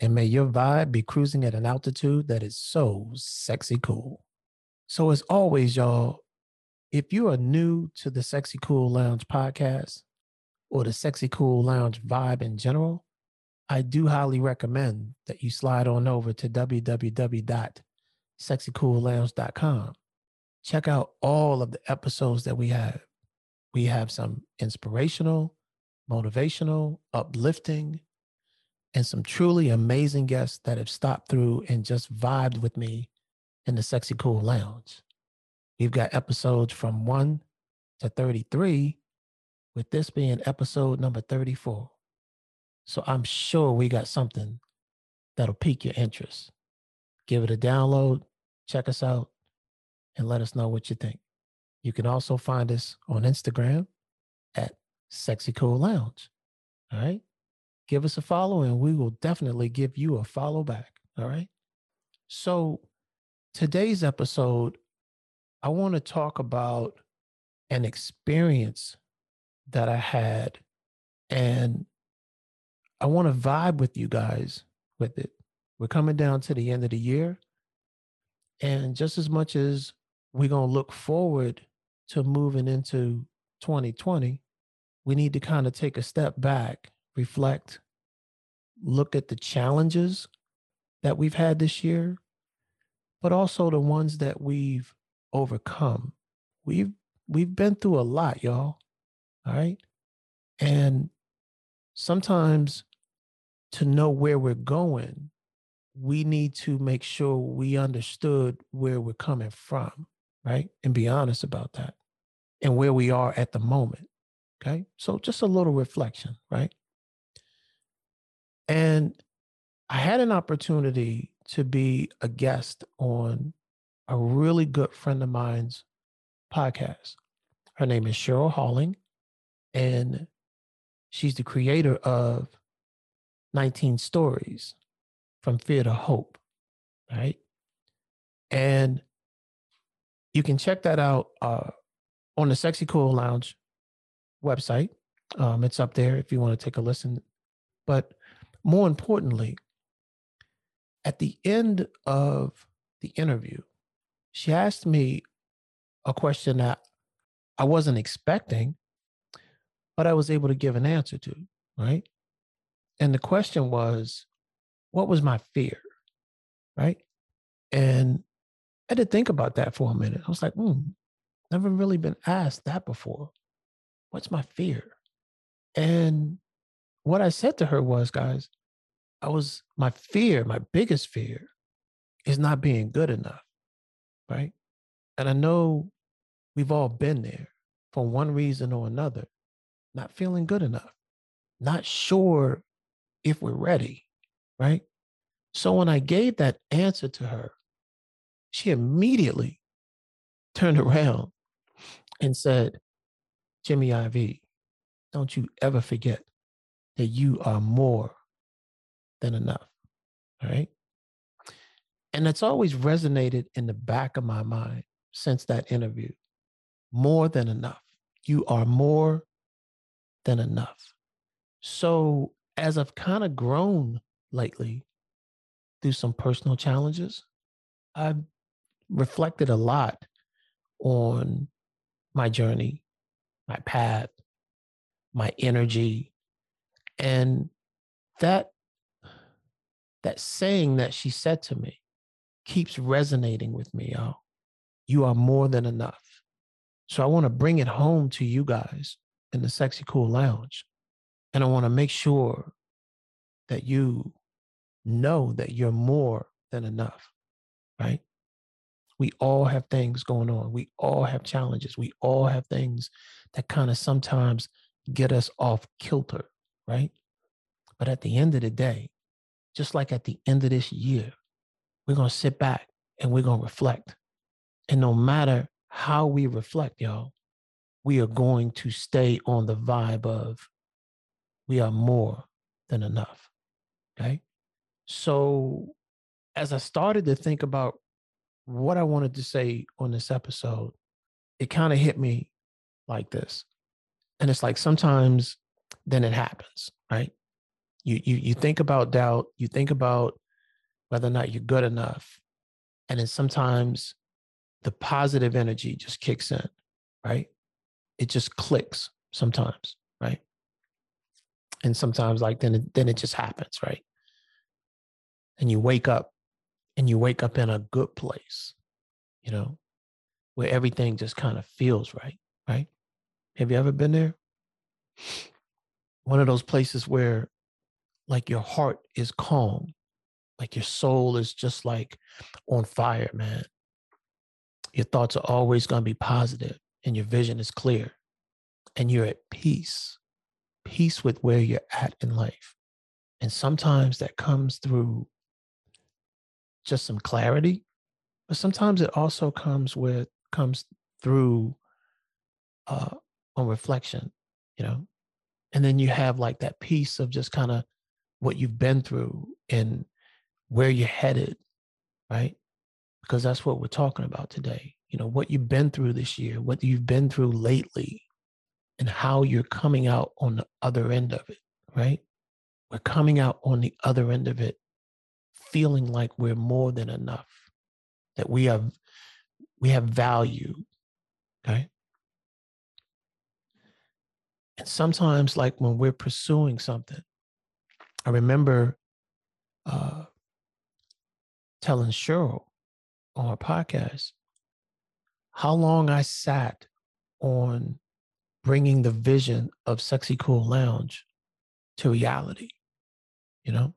And may your vibe be cruising at an altitude that is so sexy cool. So, as always, y'all, if you are new to the Sexy Cool Lounge podcast or the Sexy Cool Lounge vibe in general, I do highly recommend that you slide on over to www.sexycoollounge.com. Check out all of the episodes that we have. We have some inspirational, motivational, uplifting, and some truly amazing guests that have stopped through and just vibed with me in the Sexy Cool Lounge. We've got episodes from 1 to 33, with this being episode number 34. So I'm sure we got something that'll pique your interest. Give it a download, check us out, and let us know what you think. You can also find us on Instagram at Sexy Cool Lounge. All right. Give us a follow and we will definitely give you a follow back. All right. So today's episode, I want to talk about an experience that I had and I want to vibe with you guys with it. We're coming down to the end of the year. And just as much as we're going to look forward to moving into 2020, we need to kind of take a step back, reflect, look at the challenges that we've had this year, but also the ones that we've overcome. We've we've been through a lot, y'all. All right? And sometimes to know where we're going, we need to make sure we understood where we're coming from, right? And be honest about that and where we are at the moment. Okay. So just a little reflection, right? And I had an opportunity to be a guest on a really good friend of mine's podcast. Her name is Cheryl Halling, and she's the creator of 19 Stories from Fear to Hope, right? And you can check that out uh, on the Sexy Cool Lounge website. Um, it's up there if you want to take a listen. But more importantly, at the end of the interview, she asked me a question that I wasn't expecting, but I was able to give an answer to, right? And the question was, what was my fear? Right. And I had to think about that for a minute. I was like, hmm, never really been asked that before. What's my fear? And what I said to her was, guys, I was, my fear, my biggest fear is not being good enough. Right. And I know we've all been there for one reason or another, not feeling good enough, not sure if we're ready, right? So when I gave that answer to her, she immediately turned around and said, Jimmy IV, don't you ever forget that you are more than enough. All right. And that's always resonated in the back of my mind since that interview. More than enough. You are more than enough. So as I've kind of grown lately through some personal challenges, I've reflected a lot on my journey, my path, my energy. And that that saying that she said to me keeps resonating with me, y'all. You are more than enough. So I want to bring it home to you guys in the Sexy Cool Lounge. And I want to make sure that you know that you're more than enough, right? We all have things going on. We all have challenges. We all have things that kind of sometimes get us off kilter, right? But at the end of the day, just like at the end of this year, we're going to sit back and we're going to reflect. And no matter how we reflect, y'all, we are going to stay on the vibe of we are more than enough. Okay. So as I started to think about what I wanted to say on this episode, it kind of hit me like this. And it's like sometimes then it happens, right? You you you think about doubt, you think about whether or not you're good enough. And then sometimes the positive energy just kicks in, right? It just clicks sometimes, right? And sometimes like then it, then it just happens, right? And you wake up and you wake up in a good place, you know, where everything just kind of feels right, right? Have you ever been there? One of those places where like your heart is calm, like your soul is just like on fire, man. Your thoughts are always going to be positive and your vision is clear and you're at peace, peace with where you're at in life. And sometimes that comes through just some clarity, but sometimes it also comes with comes through uh on reflection, you know. And then you have like that piece of just kind of what you've been through and where you're headed, right? Because that's what we're talking about today. You know, what you've been through this year, what you've been through lately, and how you're coming out on the other end of it, right? We're coming out on the other end of it feeling like we're more than enough, that we have we have value. Okay. And sometimes, like when we're pursuing something, I remember uh, telling Cheryl on our podcast how long I sat on bringing the vision of Sexy Cool Lounge to reality. You know,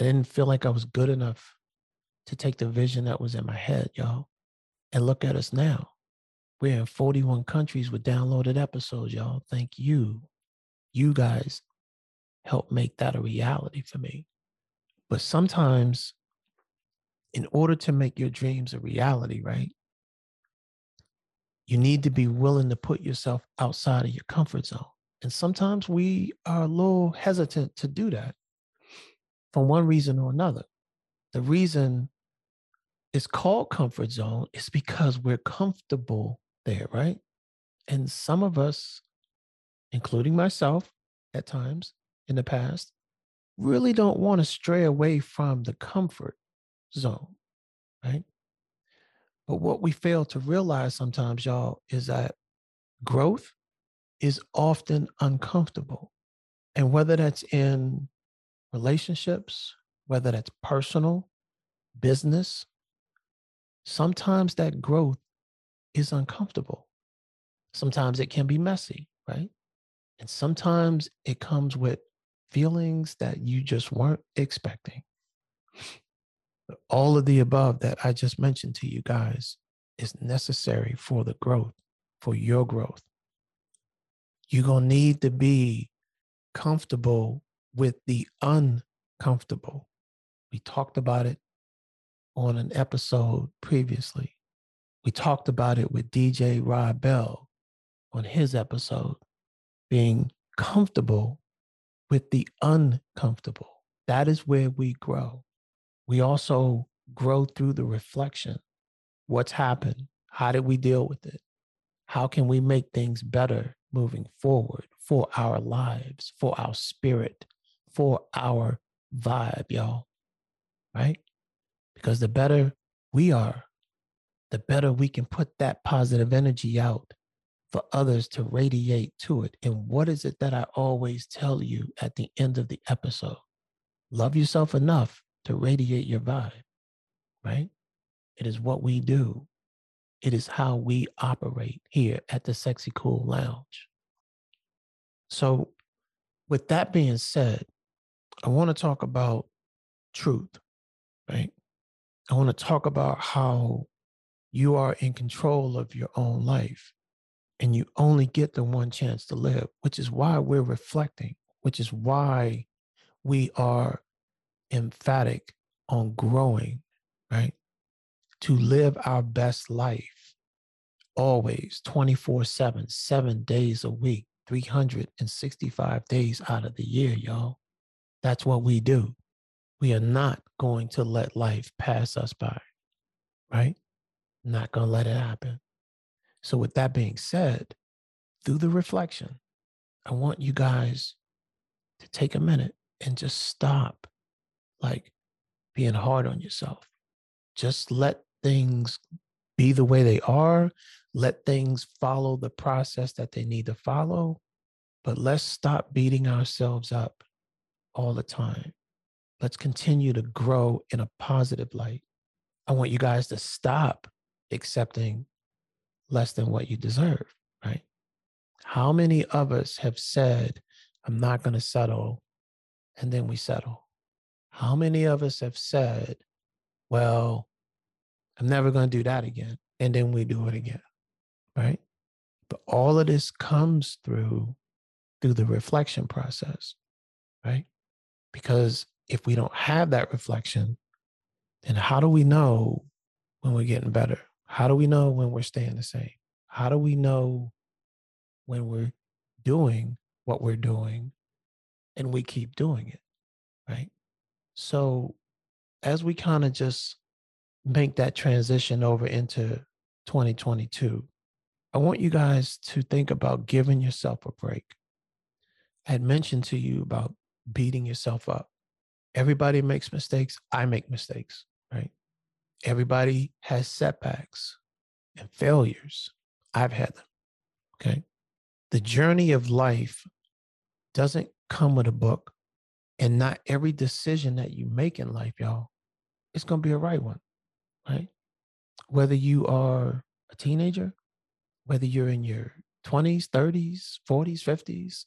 I didn't feel like I was good enough to take the vision that was in my head, y'all. And look at us now. We're in 41 countries with downloaded episodes, y'all. Thank you. You guys help make that a reality for me. But sometimes, in order to make your dreams a reality, right? You need to be willing to put yourself outside of your comfort zone. And sometimes we are a little hesitant to do that for one reason or another. The reason it's called comfort zone is because we're comfortable there, right? And some of us, including myself at times, in the past really don't want to stray away from the comfort zone, right? But what we fail to realize sometimes, y'all, is that growth is often uncomfortable. And whether that's in relationships, whether that's personal, business, sometimes that growth is uncomfortable. Sometimes it can be messy, right? And sometimes it comes with feelings that you just weren't expecting. All of the above that I just mentioned to you guys is necessary for the growth, for your growth. You're going to need to be comfortable with the uncomfortable. We talked about it on an episode previously. We talked about it with DJ Rob Bell on his episode, being comfortable with the uncomfortable. That is where we grow. We also grow through the reflection. What's happened? How did we deal with it? How can we make things better moving forward for our lives, for our spirit, for our vibe, y'all? Right? Because the better we are, the better we can put that positive energy out for others to radiate to it. And what is it that I always tell you at the end of the episode? Love yourself enough to radiate your vibe, right? It is what we do. It is how we operate here at the Sexy Cool Lounge. So, with that being said, I want to talk about truth, right? I want to talk about how you are in control of your own life and you only get the one chance to live, which is why we're reflecting, which is why we are emphatic on growing, right? To live our best life always 24 7, seven days a week, 365 days out of the year, y'all. That's what we do. We are not going to let life pass us by, right? Not going to let it happen. So, with that being said, through the reflection, I want you guys to take a minute and just stop like being hard on yourself. Just let things be the way they are. Let things follow the process that they need to follow. But let's stop beating ourselves up all the time. Let's continue to grow in a positive light. I want you guys to stop accepting less than what you deserve, right? How many of us have said, I'm not going to settle, and then we settle? How many of us have said, well, I'm never going to do that again, and then we do it again, right? But all of this comes through through the reflection process, right? Because if we don't have that reflection, then how do we know when we're getting better? How do we know when we're staying the same? How do we know when we're doing what we're doing and we keep doing it? Right. So, as we kind of just make that transition over into 2022, I want you guys to think about giving yourself a break. I had mentioned to you about beating yourself up. Everybody makes mistakes. I make mistakes, right? Everybody has setbacks and failures. I've had them. Okay. The journey of life doesn't come with a book, and not every decision that you make in life, y'all, is going to be a right one, right? Whether you are a teenager, whether you're in your 20s, 30s, 40s, 50s,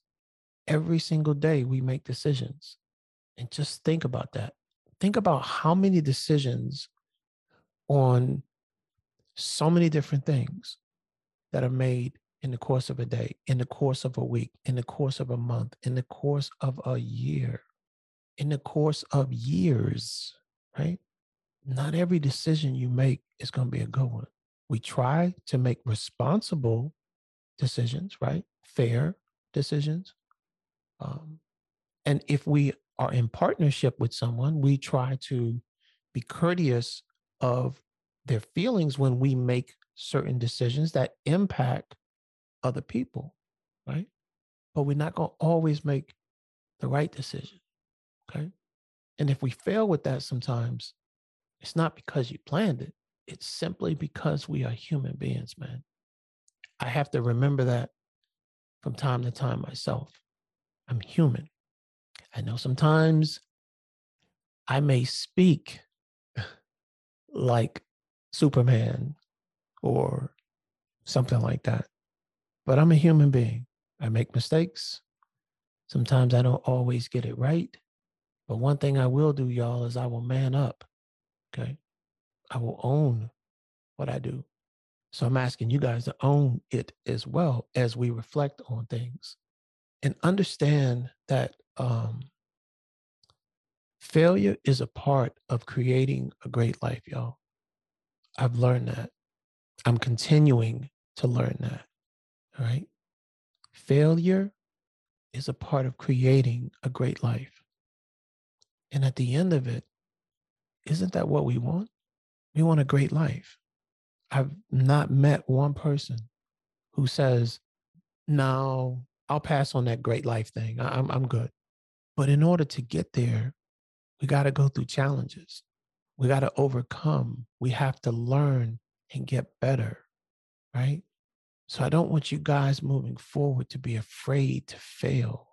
every single day we make decisions. And just think about that. Think about how many decisions on so many different things that are made in the course of a day, in the course of a week, in the course of a month, in the course of a year, in the course of years, right? Not every decision you make is going to be a good one. We try to make responsible decisions, right? Fair decisions. Um, and if we are in partnership with someone, we try to be courteous of their feelings when we make certain decisions that impact other people, right? But we're not going to always make the right decision, okay? And if we fail with that sometimes, it's not because you planned it, it's simply because we are human beings, man. I have to remember that from time to time myself. I'm human. I know sometimes I may speak like Superman or something like that. But I'm a human being. I make mistakes. Sometimes I don't always get it right. But one thing I will do, y'all, is I will man up. Okay. I will own what I do. So I'm asking you guys to own it as well as we reflect on things and understand that um, failure is a part of creating a great life, y'all. I've learned that. I'm continuing to learn that. All right. Failure is a part of creating a great life. And at the end of it, isn't that what we want? We want a great life. I've not met one person who says, no, I'll pass on that great life thing. I'm, I'm good. But in order to get there, we got to go through challenges. We got to overcome. We have to learn and get better, right? So I don't want you guys moving forward to be afraid to fail.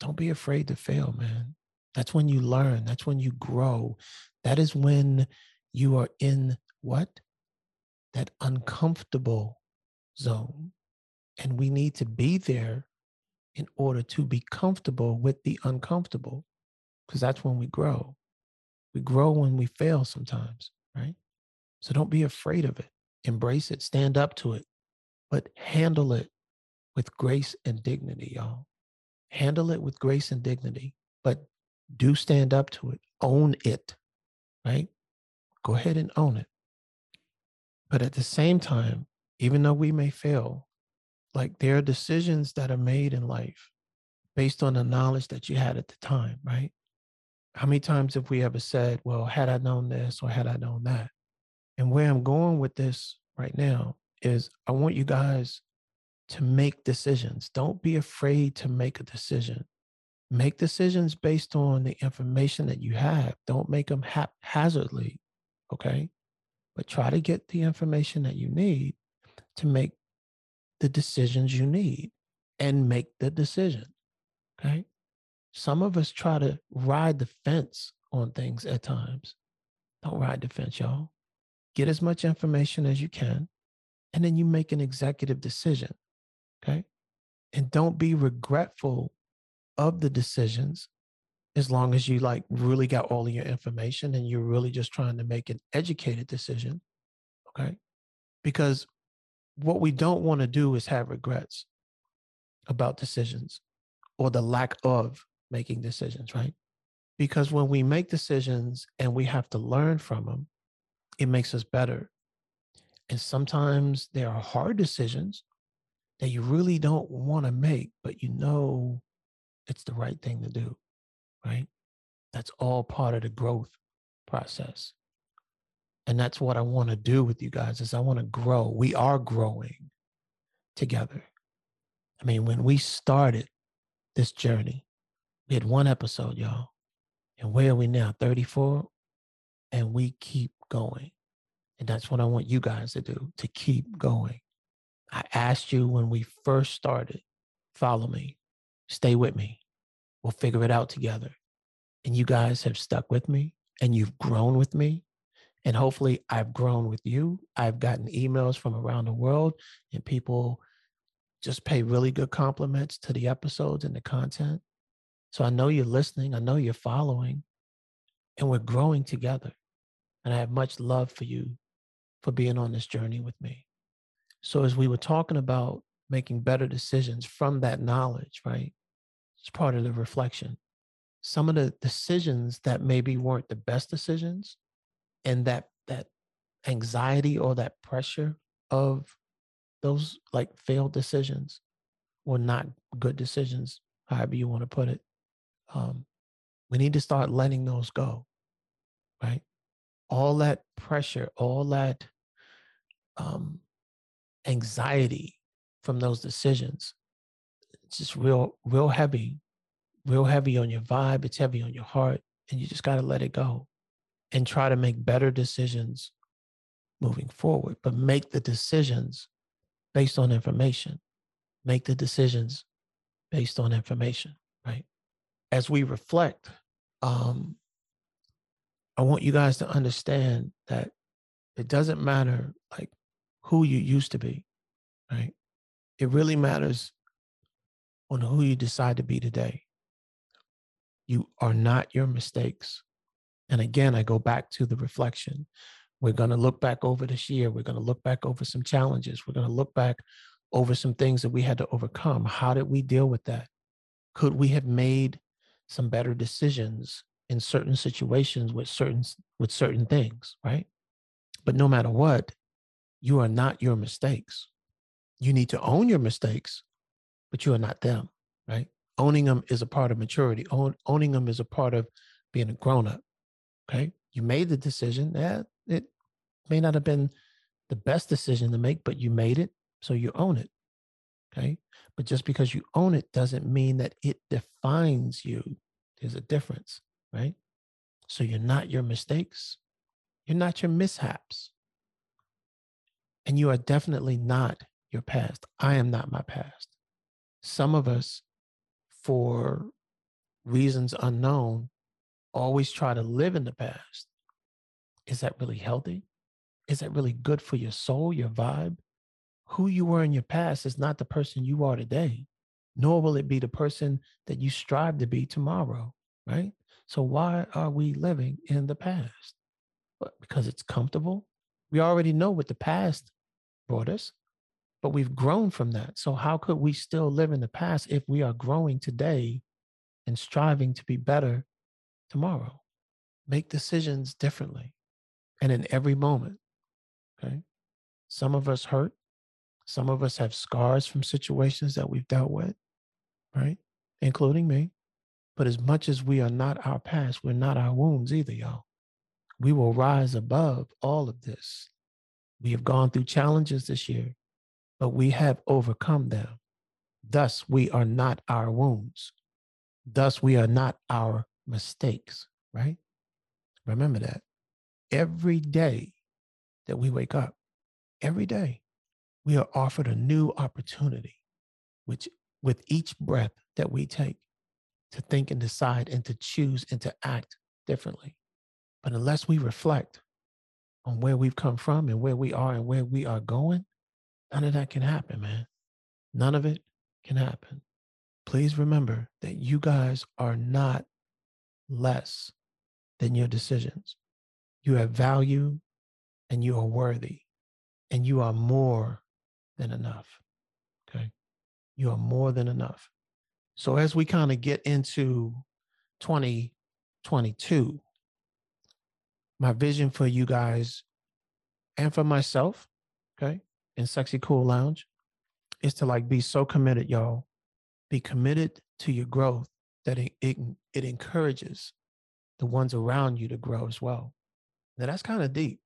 Don't be afraid to fail, man. That's when you learn. That's when you grow. That is when you are in what? That uncomfortable zone. And we need to be there in order to be comfortable with the uncomfortable, because that's when we grow. We grow when we fail sometimes, right? So don't be afraid of it. Embrace it, stand up to it, but handle it with grace and dignity, y'all. Handle it with grace and dignity, but Do stand up to it, own it, right? Go ahead and own it. But at the same time, even though we may fail, like there are decisions that are made in life based on the knowledge that you had at the time, right? How many times have we ever said, well, had I known this or had I known that? And where I'm going with this right now is I want you guys to make decisions. Don't be afraid to make a decision. Make decisions based on the information that you have. Don't make them haphazardly, okay? But try to get the information that you need to make the decisions you need and make the decision, okay? Some of us try to ride the fence on things at times. Don't ride the fence, y'all. Get as much information as you can, and then you make an executive decision, okay? And don't be regretful of the decisions as long as you like really got all of your information and you're really just trying to make an educated decision okay because what we don't want to do is have regrets about decisions or the lack of making decisions right because when we make decisions and we have to learn from them it makes us better and sometimes there are hard decisions that you really don't want to make but you know it's the right thing to do, right? That's all part of the growth process. And that's what I want to do with you guys is I want to grow. We are growing together. I mean, when we started this journey, we had one episode, y'all. And where are we now? 34? And we keep going. And that's what I want you guys to do, to keep going. I asked you when we first started, follow me, Stay with me. We'll figure it out together. And you guys have stuck with me and you've grown with me. And hopefully, I've grown with you. I've gotten emails from around the world, and people just pay really good compliments to the episodes and the content. So I know you're listening, I know you're following, and we're growing together. And I have much love for you for being on this journey with me. So, as we were talking about making better decisions from that knowledge, right? It's part of the reflection. Some of the decisions that maybe weren't the best decisions and that that anxiety or that pressure of those like failed decisions were not good decisions, however you want to put it. Um, we need to start letting those go, right? All that pressure, all that um, anxiety from those decisions. It's just real, real heavy, real heavy on your vibe. It's heavy on your heart. And you just got to let it go and try to make better decisions moving forward. But make the decisions based on information. Make the decisions based on information? As we reflect, um, I want you guys to understand that it doesn't matter like who you used to be, right? it really matters on who you decide to be today. You are not your mistakes. And again, I go back to the reflection. We're going to look back over this year. We're going to look back over some challenges. We're going to look back over some things that we had to overcome. How did we deal with that? Could we have made some better decisions in certain situations with certain with certain things, right? But no matter what, you are not your mistakes you need to own your mistakes, but you are not them, right? Owning them is a part of maturity. Own, owning them is a part of being a grown up. Okay. You made the decision. Yeah, it may not have been the best decision to make, but you made it. So you own it. Okay. But just because you own it doesn't mean that it defines you. There's a difference, right? So you're not your mistakes. You're not your mishaps. And you are definitely not your past. I am not my past. Some of us, for reasons unknown, always try to live in the past. Is that really healthy? Is that really good for your soul, your vibe? Who you were in your past is not the person you are today, nor will it be the person that you strive to be tomorrow, right? So, why are we living in the past? Because it's comfortable. We already know what the past brought us but we've grown from that. So, how could we still live in the past if we are growing today and striving to be better tomorrow. Make decisions differently and in every moment. Okay. Some of us hurt. Some of us have scars from situations that we've dealt with, right? Including me. But as much as we are not our past, we're not our wounds either, y'all. We will rise above all of this. We have gone through challenges this year, but we have overcome them. Thus, we are not our wounds. Thus, we are not our mistakes, right? Remember that. Every day that we wake up, every day, we are offered a new opportunity, which with each breath that we take to think and decide and to choose and to act differently. But unless we reflect on where we've come from and where we are and where we are going, none of that can happen, man. None of it can happen. Please remember that you guys are not less than your decisions. You have value and you are worthy and you are more than enough. Okay. You are more than enough. So as we kind of get into 2022, my vision for you guys and for myself, okay, in Sexy Cool Lounge is to like be so committed, y'all. Be committed to your growth that it, it, it encourages the ones around you to grow as well. Now that's kind of deep.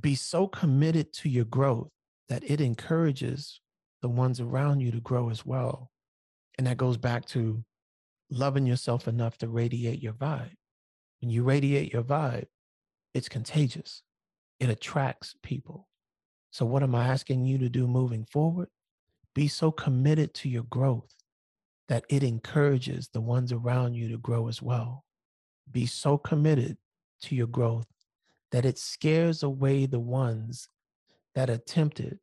Be so committed to your growth that it encourages the ones around you to grow as well. And that goes back to loving yourself enough to radiate your vibe. When you radiate your vibe, it's contagious, it attracts people. So, what am I asking you to do moving forward? Be so committed to your growth that it encourages the ones around you to grow as well. Be so committed to your growth that it scares away the ones that attempted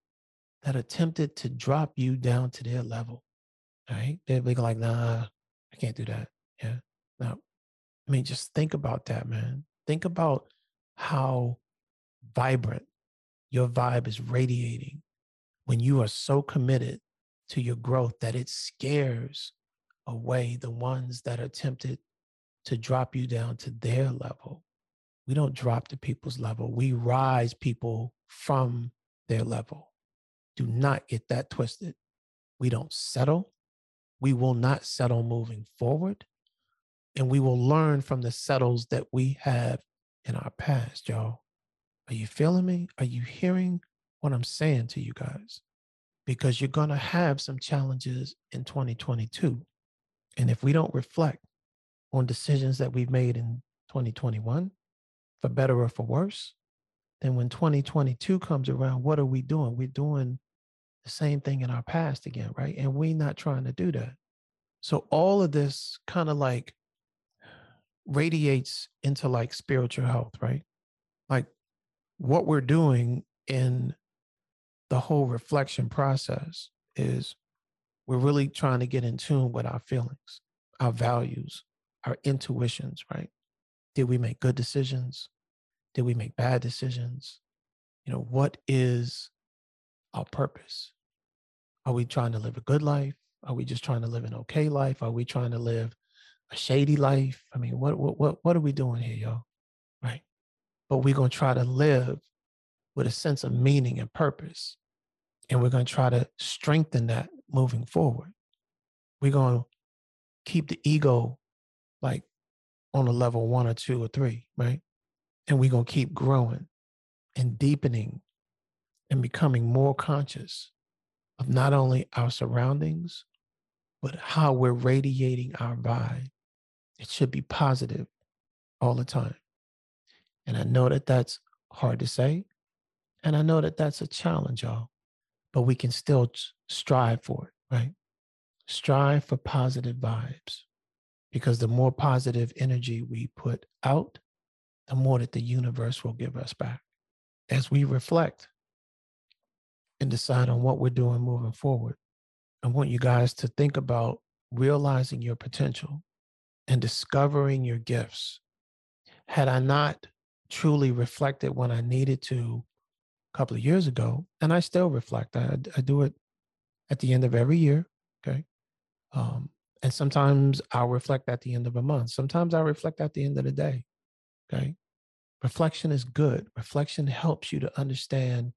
that attempted to drop you down to their level. All right. They'll be like, nah, I can't do that. Yeah. No. I mean, just think about that, man. Think about how vibrant your vibe is radiating when you are so committed to your growth that it scares away the ones that are tempted to drop you down to their level. We don't drop to people's level, we rise people from their level. Do not get that twisted. We don't settle. We will not settle moving forward. And we will learn from the settles that we have in our past, y'all. Are you feeling me? Are you hearing what I'm saying to you guys? Because you're going to have some challenges in 2022. And if we don't reflect on decisions that we've made in 2021, for better or for worse, then when 2022 comes around, what are we doing? We're doing the same thing in our past again, right? And we're not trying to do that. So all of this kind of like radiates into like spiritual health, right? Like what we're doing in the whole reflection process is we're really trying to get in tune with our feelings, our values, our intuitions, right? Did we make good decisions? Did we make bad decisions? You know, what is our purpose? Are we trying to live a good life? Are we just trying to live an okay life? Are we trying to live a shady life? I mean, what what what what are we doing here, y'all? Right? But we're gonna try to live with a sense of meaning and purpose. And we're gonna try to strengthen that moving forward. We're gonna keep the ego like on a level one or two or three, right? And we're gonna keep growing and deepening and becoming more conscious of not only our surroundings, but how we're radiating our vibe. It should be positive all the time. And I know that that's hard to say. And I know that that's a challenge, y'all, but we can still strive for it, right? Strive for positive vibes because the more positive energy we put out, the more that the universe will give us back. As we reflect and decide on what we're doing moving forward, I want you guys to think about realizing your potential and discovering your gifts. Had I not truly reflected when I needed to a couple of years ago, and I still reflect, I, I do it at the end of every year. Okay. Um, And sometimes I'll reflect at the end of a month. Sometimes I'll reflect at the end of the day. Okay. Reflection is good. Reflection helps you to understand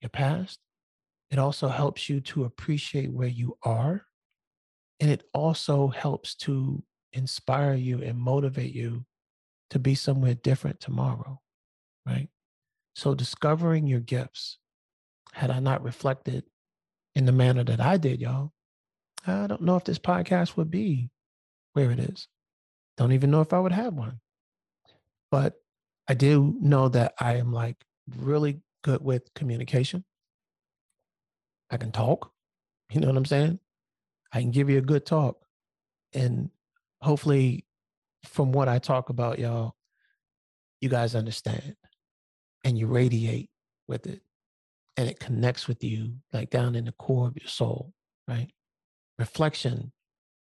your past. It also helps you to appreciate where you are. And it also helps to inspire you and motivate you to be somewhere different tomorrow. Right. So discovering your gifts, had I not reflected in the manner that I did, y'all, I don't know if this podcast would be where it is. Don't even know if I would have one. But I do know that I am like really good with communication. I can talk. You know what I'm saying? I can give you a good talk. And hopefully, from what I talk about, y'all, you guys understand and you radiate with it and it connects with you like down in the core of your soul, right? Reflection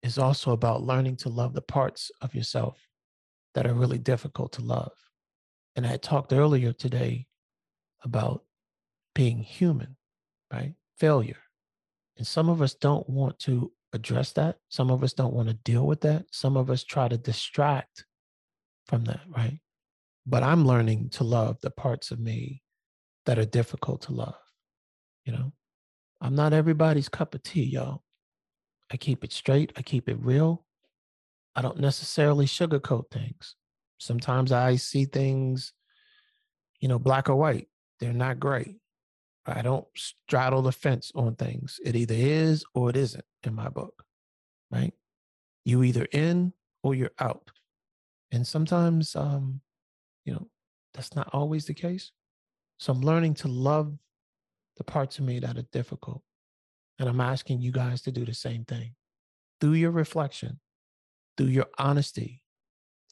is also about learning to love the parts of yourself that are really difficult to love. And I talked earlier today about being human, right? Failure. And some of us don't want to address that. Some of us don't want to deal with that. Some of us try to distract from that, right? But I'm learning to love the parts of me that are difficult to love. You know, I'm not everybody's cup of tea, y'all. I keep it straight, I keep it real. I don't necessarily sugarcoat things. Sometimes I see things, you know, black or white. They're not great. I don't straddle the fence on things. It either is or it isn't in my book, right? You either in or you're out. And sometimes, um, you know, that's not always the case. So I'm learning to love the parts of me that are difficult. And I'm asking you guys to do the same thing through your reflection, through your honesty,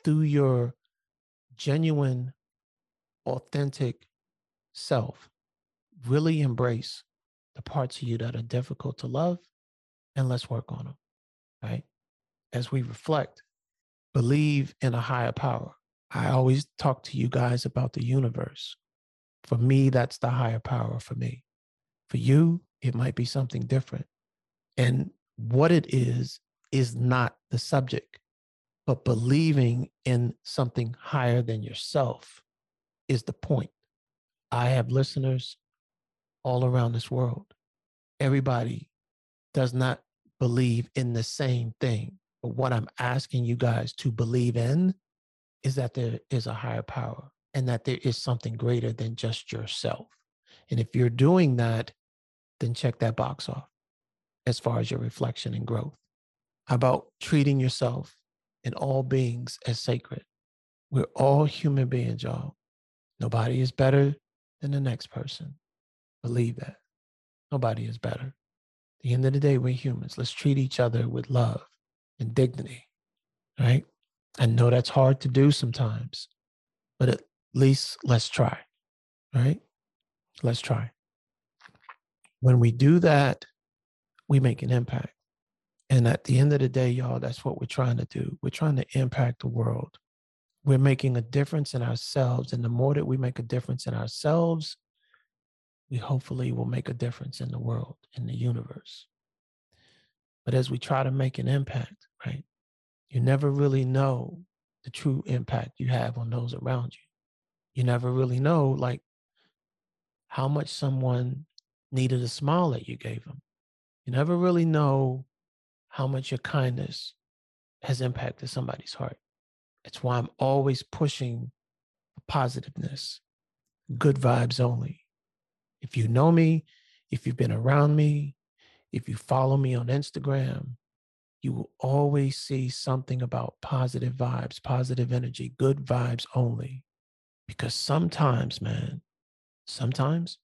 through your genuine, authentic self. Really embrace the parts of you that are difficult to love and let's work on them, right? As we reflect, believe in a higher power. I always talk to you guys about the universe. For me, that's the higher power for me. For you, it might be something different. And what it is, is not the subject, but believing in something higher than yourself is the point. I have listeners all around this world. Everybody does not believe in the same thing. But what I'm asking you guys to believe in is that there is a higher power and that there is something greater than just yourself. And if you're doing that, then check that box off as far as your reflection and growth. About treating yourself and all beings as sacred? We're all human beings, y'all. Nobody is better than the next person. Believe that. Nobody is better. At the end of the day, we're humans. Let's treat each other with love and dignity, right? I know that's hard to do sometimes, but at least let's try, right? Let's try. When we do that, we make an impact. And at the end of the day, y'all, that's what we're trying to do. We're trying to impact the world. We're making a difference in ourselves. And the more that we make a difference in ourselves, we hopefully will make a difference in the world, in the universe. But as we try to make an impact, right, you never really know the true impact you have on those around you. You never really know, like, how much someone needed a smile that you gave them. You never really know how much your kindness has impacted somebody's heart. It's why I'm always pushing positiveness, good vibes only. If you know me, if you've been around me, if you follow me on Instagram, you will always see something about positive vibes, positive energy, good vibes only. Because sometimes, man, sometimes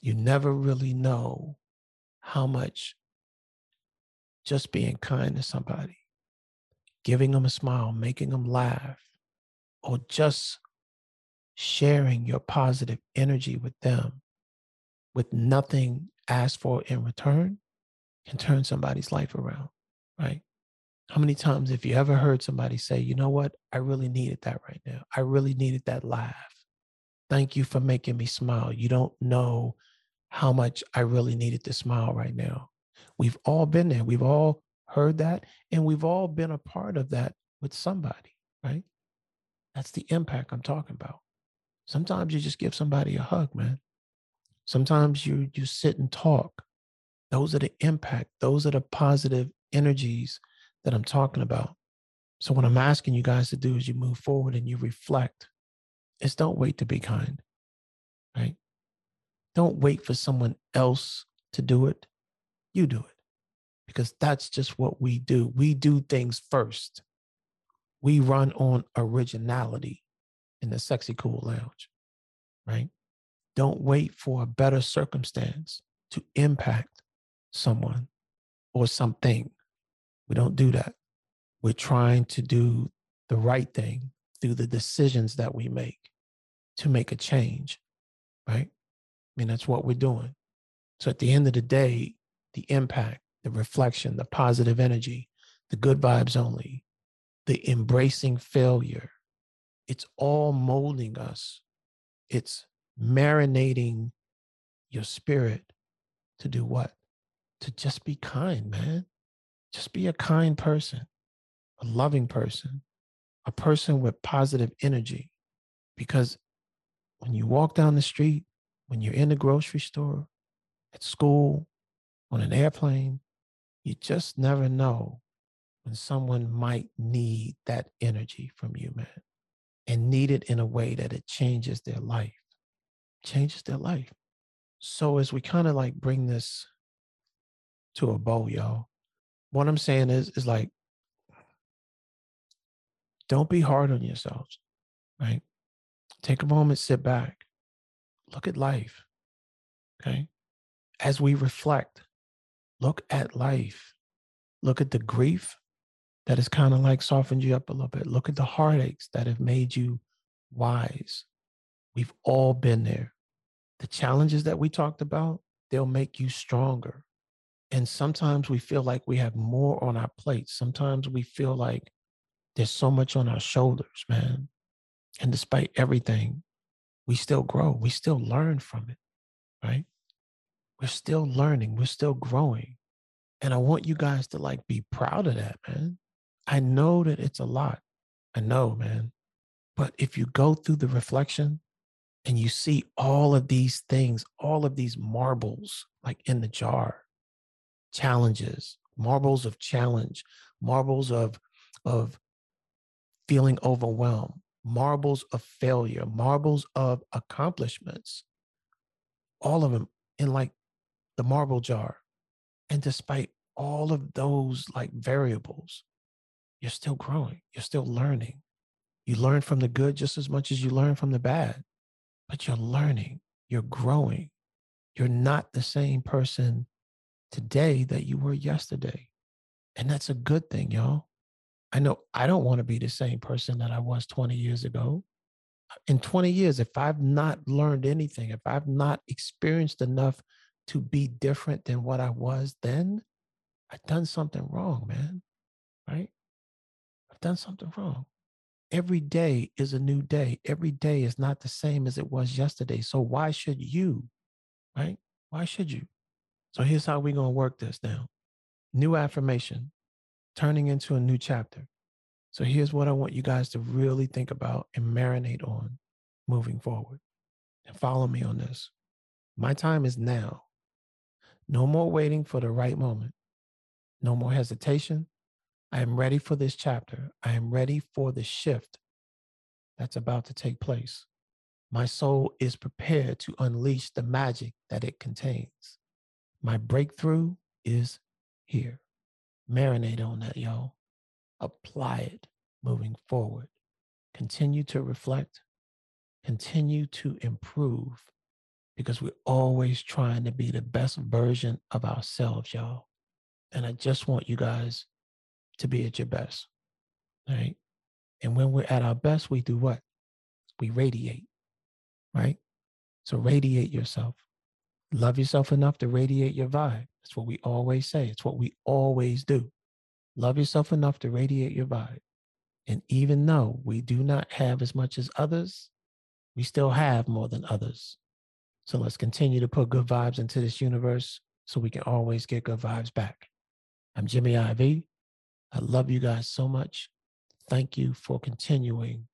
you never really know how much just being kind to somebody, giving them a smile, making them laugh, or just sharing your positive energy with them with nothing asked for in return can turn somebody's life around, right? How many times have you ever heard somebody say, you know what? I really needed that right now. I really needed that laugh. Thank you for making me smile. You don't know how much I really needed to smile right now. We've all been there. We've all heard that, and we've all been a part of that with somebody, right? That's the impact I'm talking about. Sometimes you just give somebody a hug, man. Sometimes you you sit and talk. Those are the impact. Those are the positive energies that I'm talking about. So what I'm asking you guys to do is you move forward and you reflect. Is don't wait to be kind, right? Don't wait for someone else to do it. You do it because that's just what we do. We do things first. We run on originality in the sexy cool lounge, right? Don't wait for a better circumstance to impact someone or something. We don't do that. We're trying to do the right thing through the decisions that we make to make a change, right? I mean, that's what we're doing. So at the end of the day, the impact, the reflection, the positive energy, the good vibes only, the embracing failure, it's all molding us. It's marinating your spirit to do what? To just be kind, man. Just be a kind person, a loving person, a person with positive energy. Because when you walk down the street, when you're in the grocery store, at school, on an airplane, you just never know when someone might need that energy from you, man, and need it in a way that it changes their life, changes their life. So as we kind of like bring this to a bow, y'all, what I'm saying is, is like, don't be hard on yourselves, right? Take a moment, sit back, look at life, okay? As we reflect, look at life, look at the grief that has kind of like softened you up a little bit. Look at the heartaches that have made you wise. We've all been there. The challenges that we talked about, they'll make you stronger. And sometimes we feel like we have more on our plate. Sometimes we feel like there's so much on our shoulders, man. And despite everything, we still grow. We still learn from it, right? We're still learning. We're still growing. And I want you guys to like be proud of that, man. I know that it's a lot. I know, man. But if you go through the reflection and you see all of these things, all of these marbles like in the jar, challenges, marbles of challenge, marbles of of feeling overwhelmed, marbles of failure, marbles of accomplishments, all of them in like the marble jar. And despite all of those like variables, you're still growing, you're still learning. You learn from the good just as much as you learn from the bad, but you're learning, you're growing. You're not the same person today that you were yesterday. And that's a good thing, y'all. I know I don't want to be the same person that I was 20 years ago. In 20 years, if I've not learned anything, if I've not experienced enough to be different than what I was then, I've done something wrong, man. Right? I've done something wrong. Every day is a new day. Every day is not the same as it was yesterday. So why should you? Right? Why should you? So here's how we're going to work this now. New affirmation, turning into a new chapter. So here's what I want you guys to really think about and marinate on moving forward. And follow me on this. My time is now. No more waiting for the right moment. No more hesitation. I am ready for this chapter. I am ready for the shift that's about to take place. My soul is prepared to unleash the magic that it contains. My breakthrough is here. Marinate on that, y'all. Apply it moving forward. Continue to reflect. Continue to improve because we're always trying to be the best version of ourselves, y'all. And I just want you guys to be at your best. Right. And when we're at our best, we do what? We radiate. Right. So radiate yourself. Love yourself enough to radiate your vibe. That's what we always say. It's what we always do. Love yourself enough to radiate your vibe. And even though we do not have as much as others, we still have more than others. So let's continue to put good vibes into this universe so we can always get good vibes back. I'm Jimmy IV, I love you guys so much. Thank you for continuing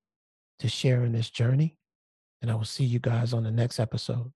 to share in this journey. And I will see you guys on the next episode.